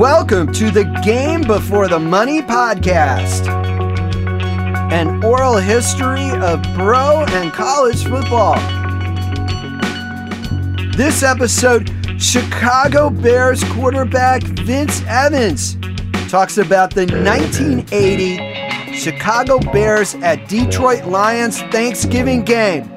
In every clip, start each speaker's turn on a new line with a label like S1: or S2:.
S1: Welcome to the Game Before the Money podcast, an oral history of pro and college football. This episode, Chicago Bears quarterback Vince Evans talks about the 1980 Chicago Bears at Detroit Lions Thanksgiving game.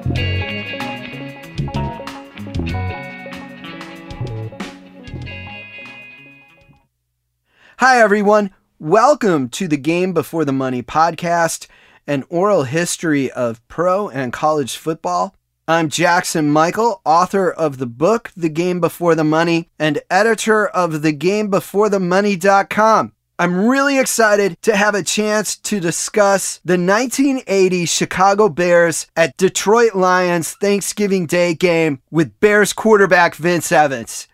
S1: Hi, everyone. Welcome to the Game Before the Money podcast, an oral history of pro and college football. I'm Jackson Michael, author of the book The Game Before the Money and editor of thegamebeforethemoney.com. I'm really excited to have a chance to discuss the 1980 Chicago Bears at Detroit Lions Thanksgiving Day game with Bears quarterback Vince Evans.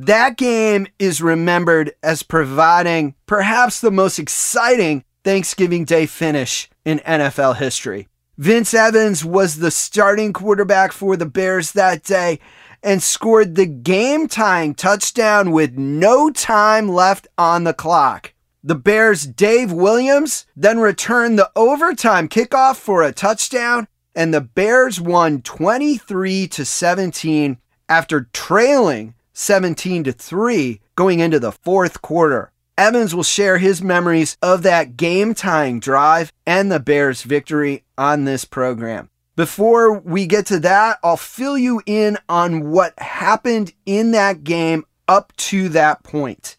S1: That game is remembered as providing perhaps the most exciting Thanksgiving Day finish in NFL history. Vince Evans was the starting quarterback for the Bears that day and scored the game tying touchdown with no time left on the clock. The Bears' Dave Williams then returned the overtime kickoff for a touchdown, and the Bears won 23 to 17 after trailing 17 to 3 going into the fourth quarter. Evans will share his memories of that game tying drive and the Bears' victory on this program. Before we get to that, I'll fill you in on what happened in that game up to that point.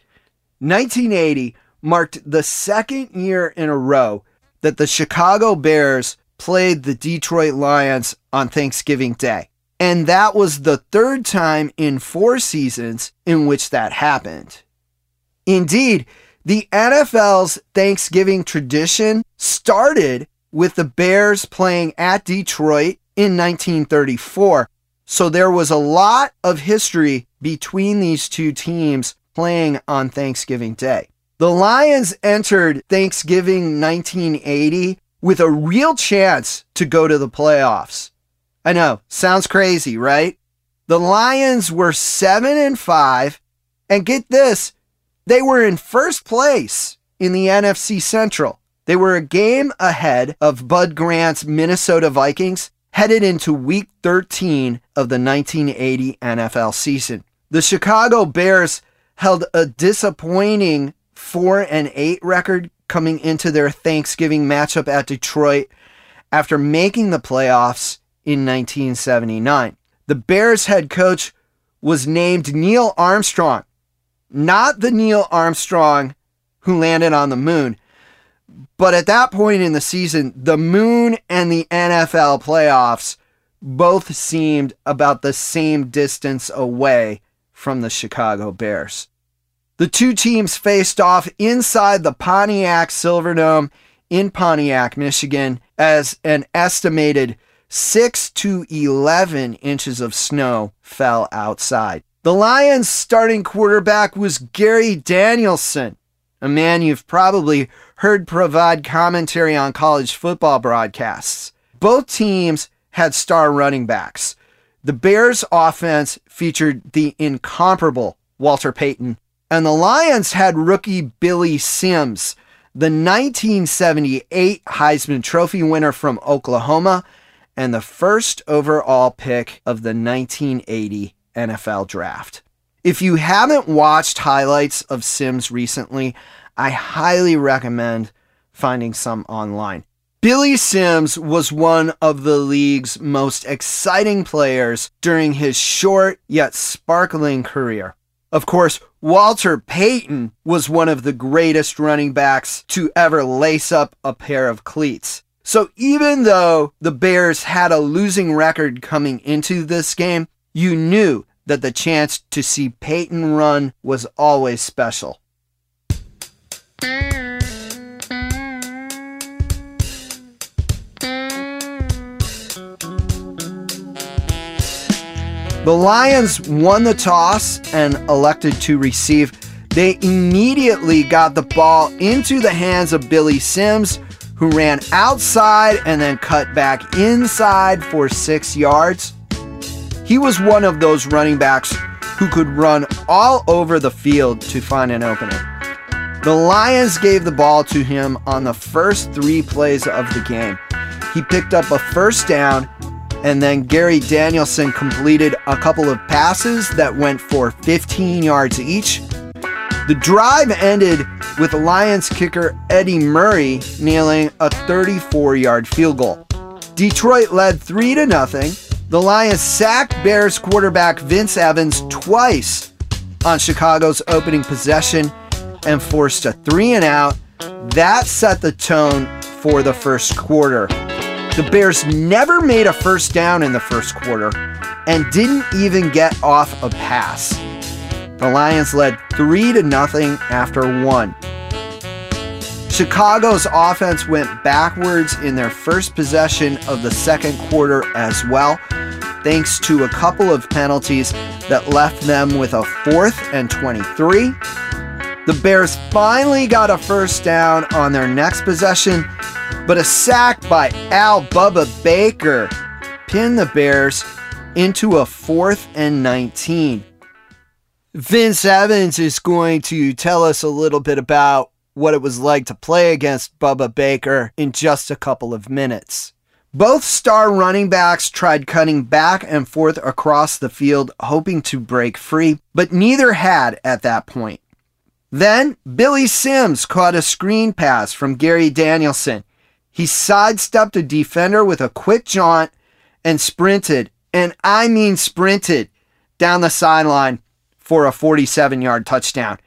S1: 1980 marked the second year in a row that the Chicago Bears played the Detroit Lions on Thanksgiving Day. And that was the third time in four seasons in which that happened. Indeed, the NFL's Thanksgiving tradition started with the Bears playing at Detroit in 1934. So there was a lot of history between these two teams playing on Thanksgiving Day. The Lions entered Thanksgiving 1980 with a real chance to go to the playoffs. I know, sounds crazy, right? The Lions were 7 and 5 and get this, they were in first place in the NFC Central. They were a game ahead of Bud Grant's Minnesota Vikings headed into week 13 of the 1980 NFL season. The Chicago Bears held a disappointing 4 and 8 record coming into their Thanksgiving matchup at Detroit after making the playoffs in 1979. The Bears head coach was named Neil Armstrong, not the Neil Armstrong who landed on the moon. But at that point in the season, the moon and the NFL playoffs both seemed about the same distance away from the Chicago Bears. The two teams faced off inside the Pontiac Silverdome in Pontiac, Michigan, as an estimated 6 to 11 inches of snow fell outside. The Lions' starting quarterback was Gary Danielson, a man you've probably heard provide commentary on college football broadcasts. Both teams had star running backs. The Bears' offense featured the incomparable Walter Payton, and the Lions had rookie Billy Sims, the 1978 Heisman Trophy winner from Oklahoma and the first overall pick of the 1980 NFL Draft. If you haven't watched highlights of Sims recently, I highly recommend finding some online. Billy Sims was one of the league's most exciting players during his short yet sparkling career. Of course, Walter Payton was one of the greatest running backs to ever lace up a pair of cleats. So even though the Bears had a losing record coming into this game, you knew that the chance to see Payton run was always special. The Lions won the toss and elected to receive. They immediately got the ball into the hands of Billy Sims, who ran outside and then cut back inside for six yards. He was one of those running backs who could run all over the field to find an opening. The Lions gave the ball to him on the first three plays of the game. He picked up a first down, and then Gary Danielson completed a couple of passes that went for 15 yards each. The drive ended with Lions kicker Eddie Murray nailing a 34 yard field goal. Detroit led 3 to nothing. The Lions sacked Bears quarterback Vince Evans twice on Chicago's opening possession and forced a three and out. That set the tone for the first quarter. The Bears never made a first down in the first quarter and didn't even get off a pass. The Lions led 3 to nothing after 1. Chicago's offense went backwards in their first possession of the second quarter as well, thanks to a couple of penalties that left them with a fourth and 23. The Bears finally got a first down on their next possession, but a sack by Al Bubba Baker pinned the Bears into a fourth and 19. Vince Evans is going to tell us a little bit about what it was like to play against Bubba Baker in just a couple of minutes. Both star running backs tried cutting back and forth across the field, hoping to break free, but neither had at that point. Then Billy Sims caught a screen pass from Gary Danielson. He sidestepped a defender with a quick jaunt and sprinted, and I mean sprinted, down the sideline for a 47 yard touchdown.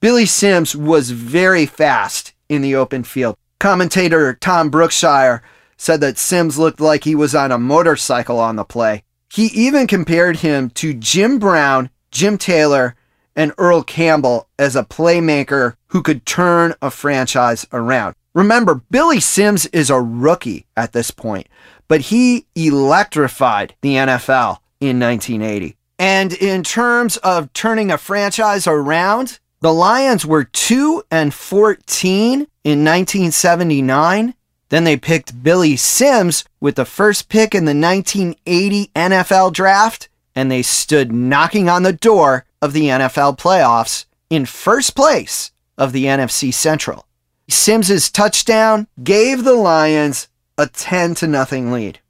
S1: Billy Sims was very fast in the open field. Commentator Tom Brookshier said that Sims looked like he was on a motorcycle on the play. He even compared him to Jim Brown, Jim Taylor, and Earl Campbell as a playmaker who could turn a franchise around. Remember, Billy Sims is a rookie at this point, but he electrified the NFL in 1980. And in terms of turning a franchise around, the Lions were 2 and 14 in 1979. Then they picked Billy Sims with the first pick in the 1980 NFL draft, and they stood knocking on the door of the NFL playoffs in first place of the NFC Central. Sims's touchdown gave the Lions a 10 to nothing lead.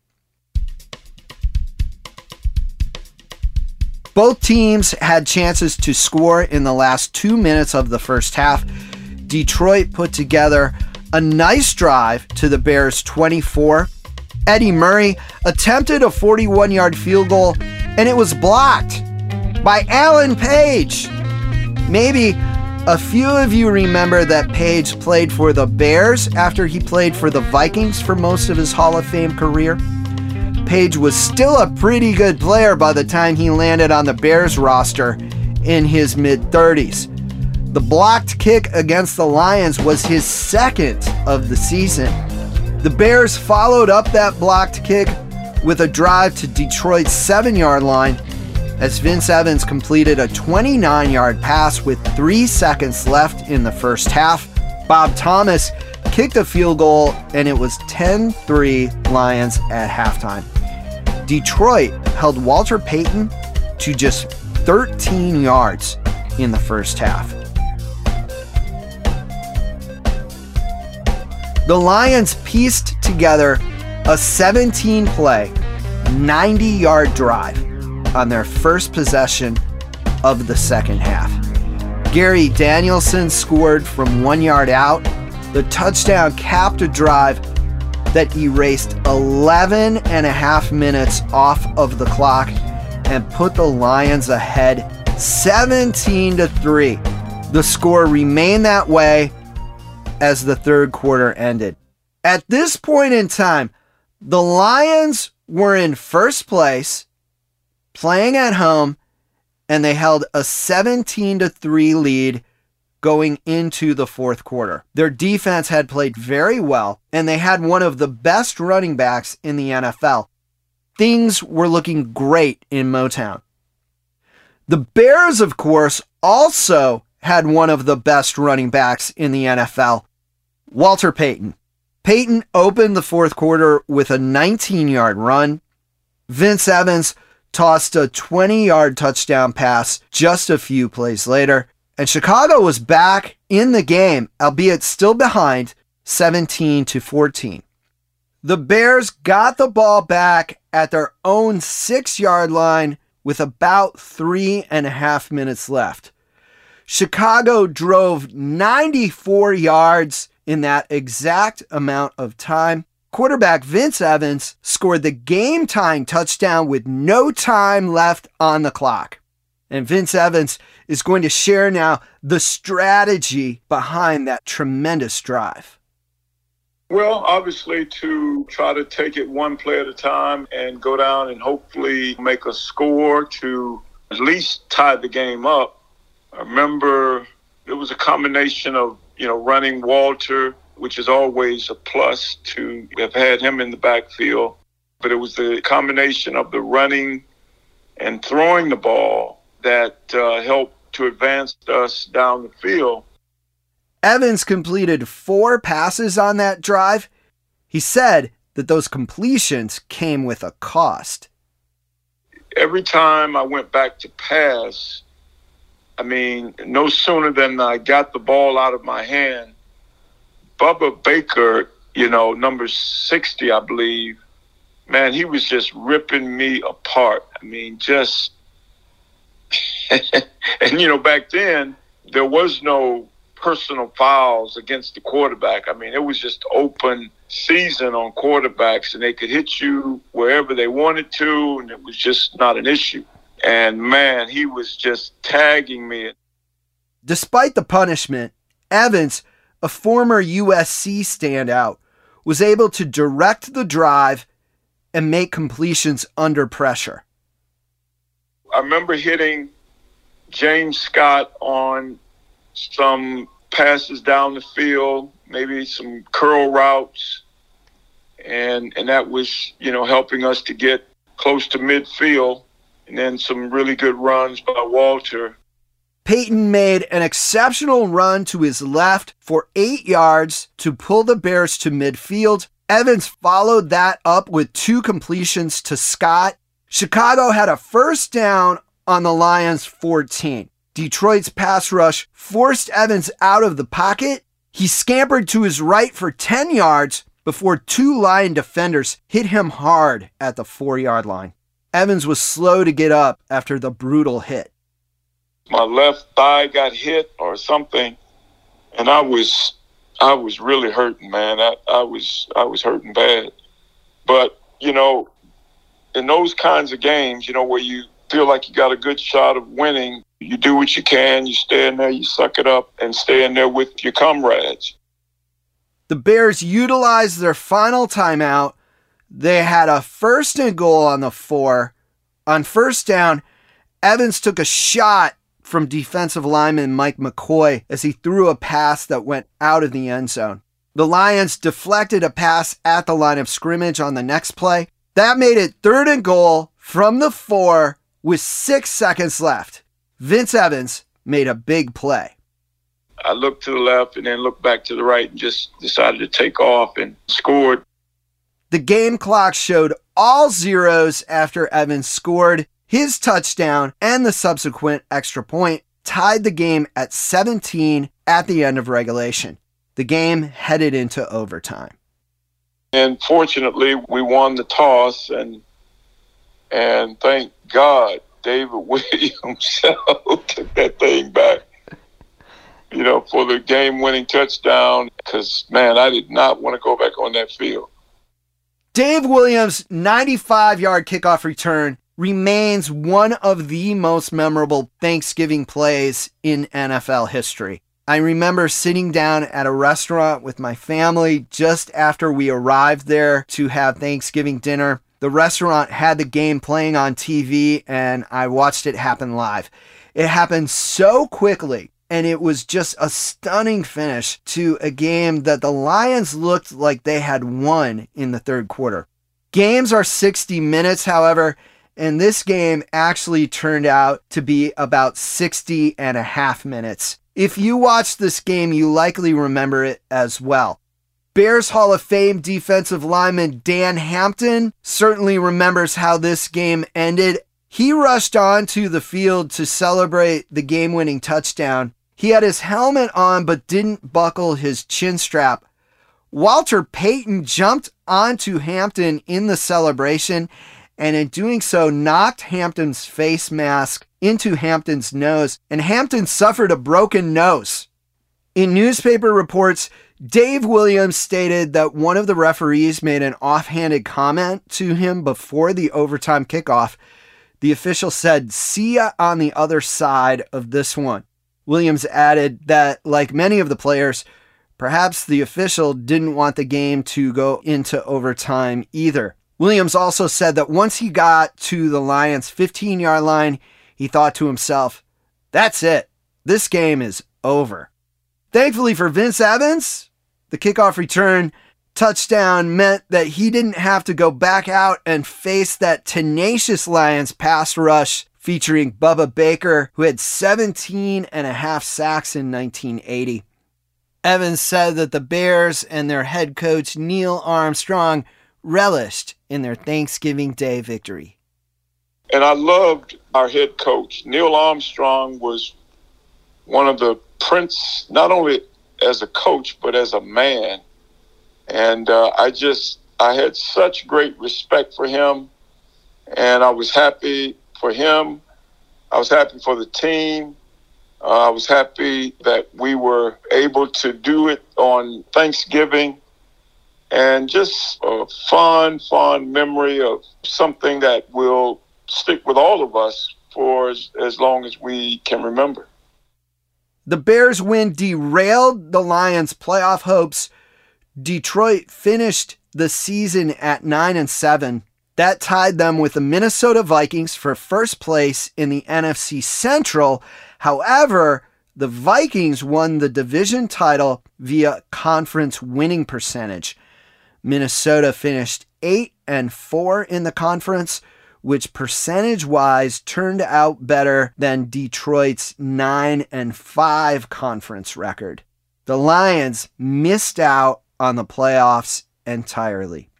S1: Both teams had chances to score in the last 2 minutes of the first half. Detroit put together a nice drive to the Bears 24. Eddie Murray attempted a 41 yard field goal and it was blocked by Alan Page. Maybe a few of you remember that Page played for the Bears after he played for the Vikings for most of his Hall of Fame career. Page was still a pretty good player by the time he landed on the Bears roster in his mid 30s. The blocked kick against the Lions was his second of the season. The Bears followed up that blocked kick with a drive to Detroit's seven yard line as Vince Evans completed a 29 yard pass with three seconds left in the first half. Bob Thomas kicked a field goal, and it was 10 3 Lions at halftime. Detroit held Walter Payton to just 13 yards in the first half. The Lions pieced together a 17 play, 90 yard drive on their first possession of the second half. Gary Danielson scored from one yard out. The touchdown capped a drive that erased 11 and a half minutes off of the clock and put the Lions ahead 17 to 3. The score remained that way as the third quarter ended. At this point in time, the Lions were in first place playing at home, and they held a 17 to 3 lead going into the fourth quarter. Their defense had played very well, and they had one of the best running backs in the NFL. Things were looking great in Motown. The Bears, of course, also had one of the best running backs in the NFL, Walter Payton. Payton opened the fourth quarter with a 19 yard run. Vince Evans tossed a 20 yard touchdown pass just a few plays later, and Chicago was back in the game, albeit still behind 17 to 14. The Bears got the ball back at their own six yard line with about three and a half minutes left. Chicago drove 94 yards in that exact amount of time. Quarterback Vince Evans scored the game tying touchdown with no time left on the clock. And Vince Evans is going to share now the strategy behind that tremendous drive.
S2: Well, obviously, to try to take it one play at a time and go down and hopefully make a score to at least tie the game up. I remember it was a combination of, you know, running Walter, which is always a plus to have had him in the backfield. But it was the combination of the running and throwing the ball that uh, helped to advance us down the field.
S1: Evans completed four passes on that drive. He said that those completions came with a cost.
S2: Every time I went back to pass, I mean, no sooner than I got the ball out of my hand, Bubba Baker, you know, number 60, I believe, man, he was just ripping me apart. I mean, just, and, you know, back then, there was no personal fouls against the quarterback. I mean, it was just open season on quarterbacks, and they could hit you wherever they wanted to, and it was just not an issue. And man, he was just tagging me.
S1: Despite the punishment, Evans, a former USC standout, was able to direct the drive and make completions under pressure.
S2: I remember hitting James Scott on some passes down the field, maybe some curl routes, and and that was you know helping us to get close to midfield, and then some really good runs by Walter.
S1: Payton made an exceptional run to his left for eight yards to pull the Bears to midfield. Evans followed that up with two completions to Scott. Chicago had a first down on the Lions 14. Detroit's pass rush forced Evans out of the pocket. He scampered to his right for 10 yards before two Lion defenders hit him hard at the four yard line. Evans was slow to get up after the brutal hit.
S2: My left thigh got hit or something, and I was I was really hurting, man. I, I was I was hurting bad. But, you know, in those kinds of games, you know, where you feel like you got a good shot of winning, you do what you can, you stay in there, you suck it up, and stay in there with your comrades.
S1: The Bears utilized their final timeout. They had a first and goal on the four. On first down, Evans took a shot from defensive lineman Mike McCoy as he threw a pass that went out of the end zone. The Lions deflected a pass at the line of scrimmage on the next play. That made it third and goal from the four with six seconds left. Vince Evans made a big play.
S2: I looked to the left and then looked back to the right and just decided to take off and scored.
S1: The game clock showed all zeros after Evans scored. His touchdown and the subsequent extra point tied the game at 17 at the end of regulation. The game headed into overtime.
S2: And fortunately, we won the toss, and and thank God David Williams took that thing back, you know, for the game winning touchdown. Because, man, I did not want to go back on that field.
S1: Dave Williams' 95 yard kickoff return remains one of the most memorable Thanksgiving plays in NFL history. I remember sitting down at a restaurant with my family just after we arrived there to have Thanksgiving dinner the restaurant had the game playing on TV and I watched it happen live. It happened so quickly and it was just a stunning finish to a game that the Lions looked like they had won in the third quarter. Games are 60 minutes, however, and this game actually turned out to be about 60 and a half minutes. If you watched this game, you likely remember it as well. Bears Hall of Fame defensive lineman Dan Hampton certainly remembers how this game ended. He rushed onto the field to celebrate the game winning touchdown. He had his helmet on but didn't buckle his chin strap. Walter Payton jumped onto Hampton in the celebration and in doing so knocked Hampton's face mask into Hampton's nose, and Hampton suffered a broken nose. In newspaper reports, Dave Williams stated that one of the referees made an offhanded comment to him before the overtime kickoff. The official said, See ya on the other side of this one. Williams added that, like many of the players, perhaps the official didn't want the game to go into overtime either. Williams also said that once he got to the Lions' 15 yard line, he thought to himself, That's it. This game is over. Thankfully for Vince Evans, the kickoff return touchdown meant that he didn't have to go back out and face that tenacious Lions pass rush featuring Bubba Baker, who had 17 and a half sacks in 1980. Evans said that the Bears and their head coach Neil Armstrong relished in their Thanksgiving Day victory.
S2: And I loved our head coach. Neil Armstrong was one of the prince, not only as a coach, but as a man. And uh, I just, I had such great respect for him. And I was happy for him. I was happy for the team. Uh, I was happy that we were able to do it on Thanksgiving and just a fond, fond memory of something that will stick with all of us for as, as long as we can remember.
S1: The Bears win derailed the Lions' playoff hopes. Detroit finished the season at 9 and 7. That tied them with the Minnesota Vikings for first place in the NFC Central. However, the Vikings won the division title via conference winning percentage. Minnesota finished 8 and 4 in the conference, which percentage wise turned out better than Detroit's 9 and 5 conference record. The Lions missed out on the playoffs entirely.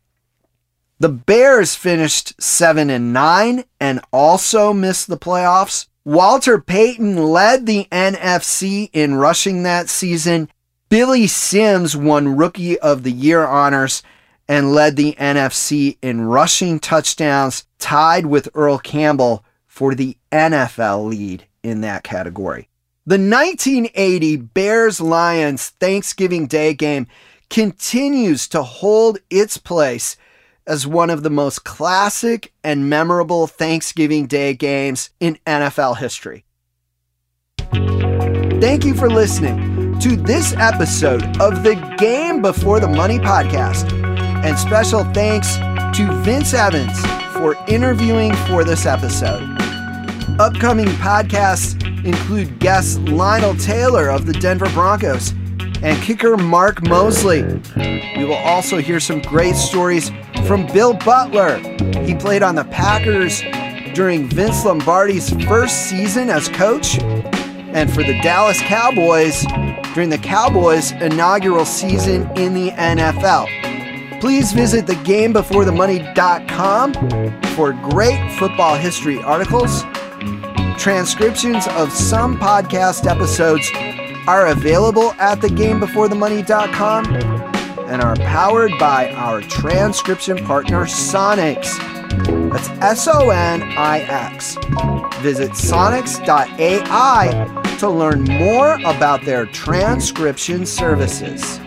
S1: The Bears finished 7 and 9 and also missed the playoffs. Walter Payton led the NFC in rushing that season. Billy Sims won Rookie of the Year honors and led the NFC in rushing touchdowns, tied with Earl Campbell for the NFL lead in that category. The 1980 Bears Lions Thanksgiving Day game continues to hold its place as one of the most classic and memorable Thanksgiving Day games in NFL history. Thank you for listening to this episode of the Game Before the Money podcast. And special thanks to Vince Evans for interviewing for this episode. Upcoming podcasts include guests Lionel Taylor of the Denver Broncos and kicker Mark Moseley. We will also hear some great stories from Bill Butler. He played on the Packers during Vince Lombardi's first season as coach and for the Dallas Cowboys during the Cowboys' inaugural season in the NFL. Please visit thegamebeforethemoney.com for great football history articles. Transcriptions of some podcast episodes are available at thegamebeforethemoney.com and are powered by our transcription partner Sonix. That's S O N I X. Visit sonix.ai to learn more about their transcription services.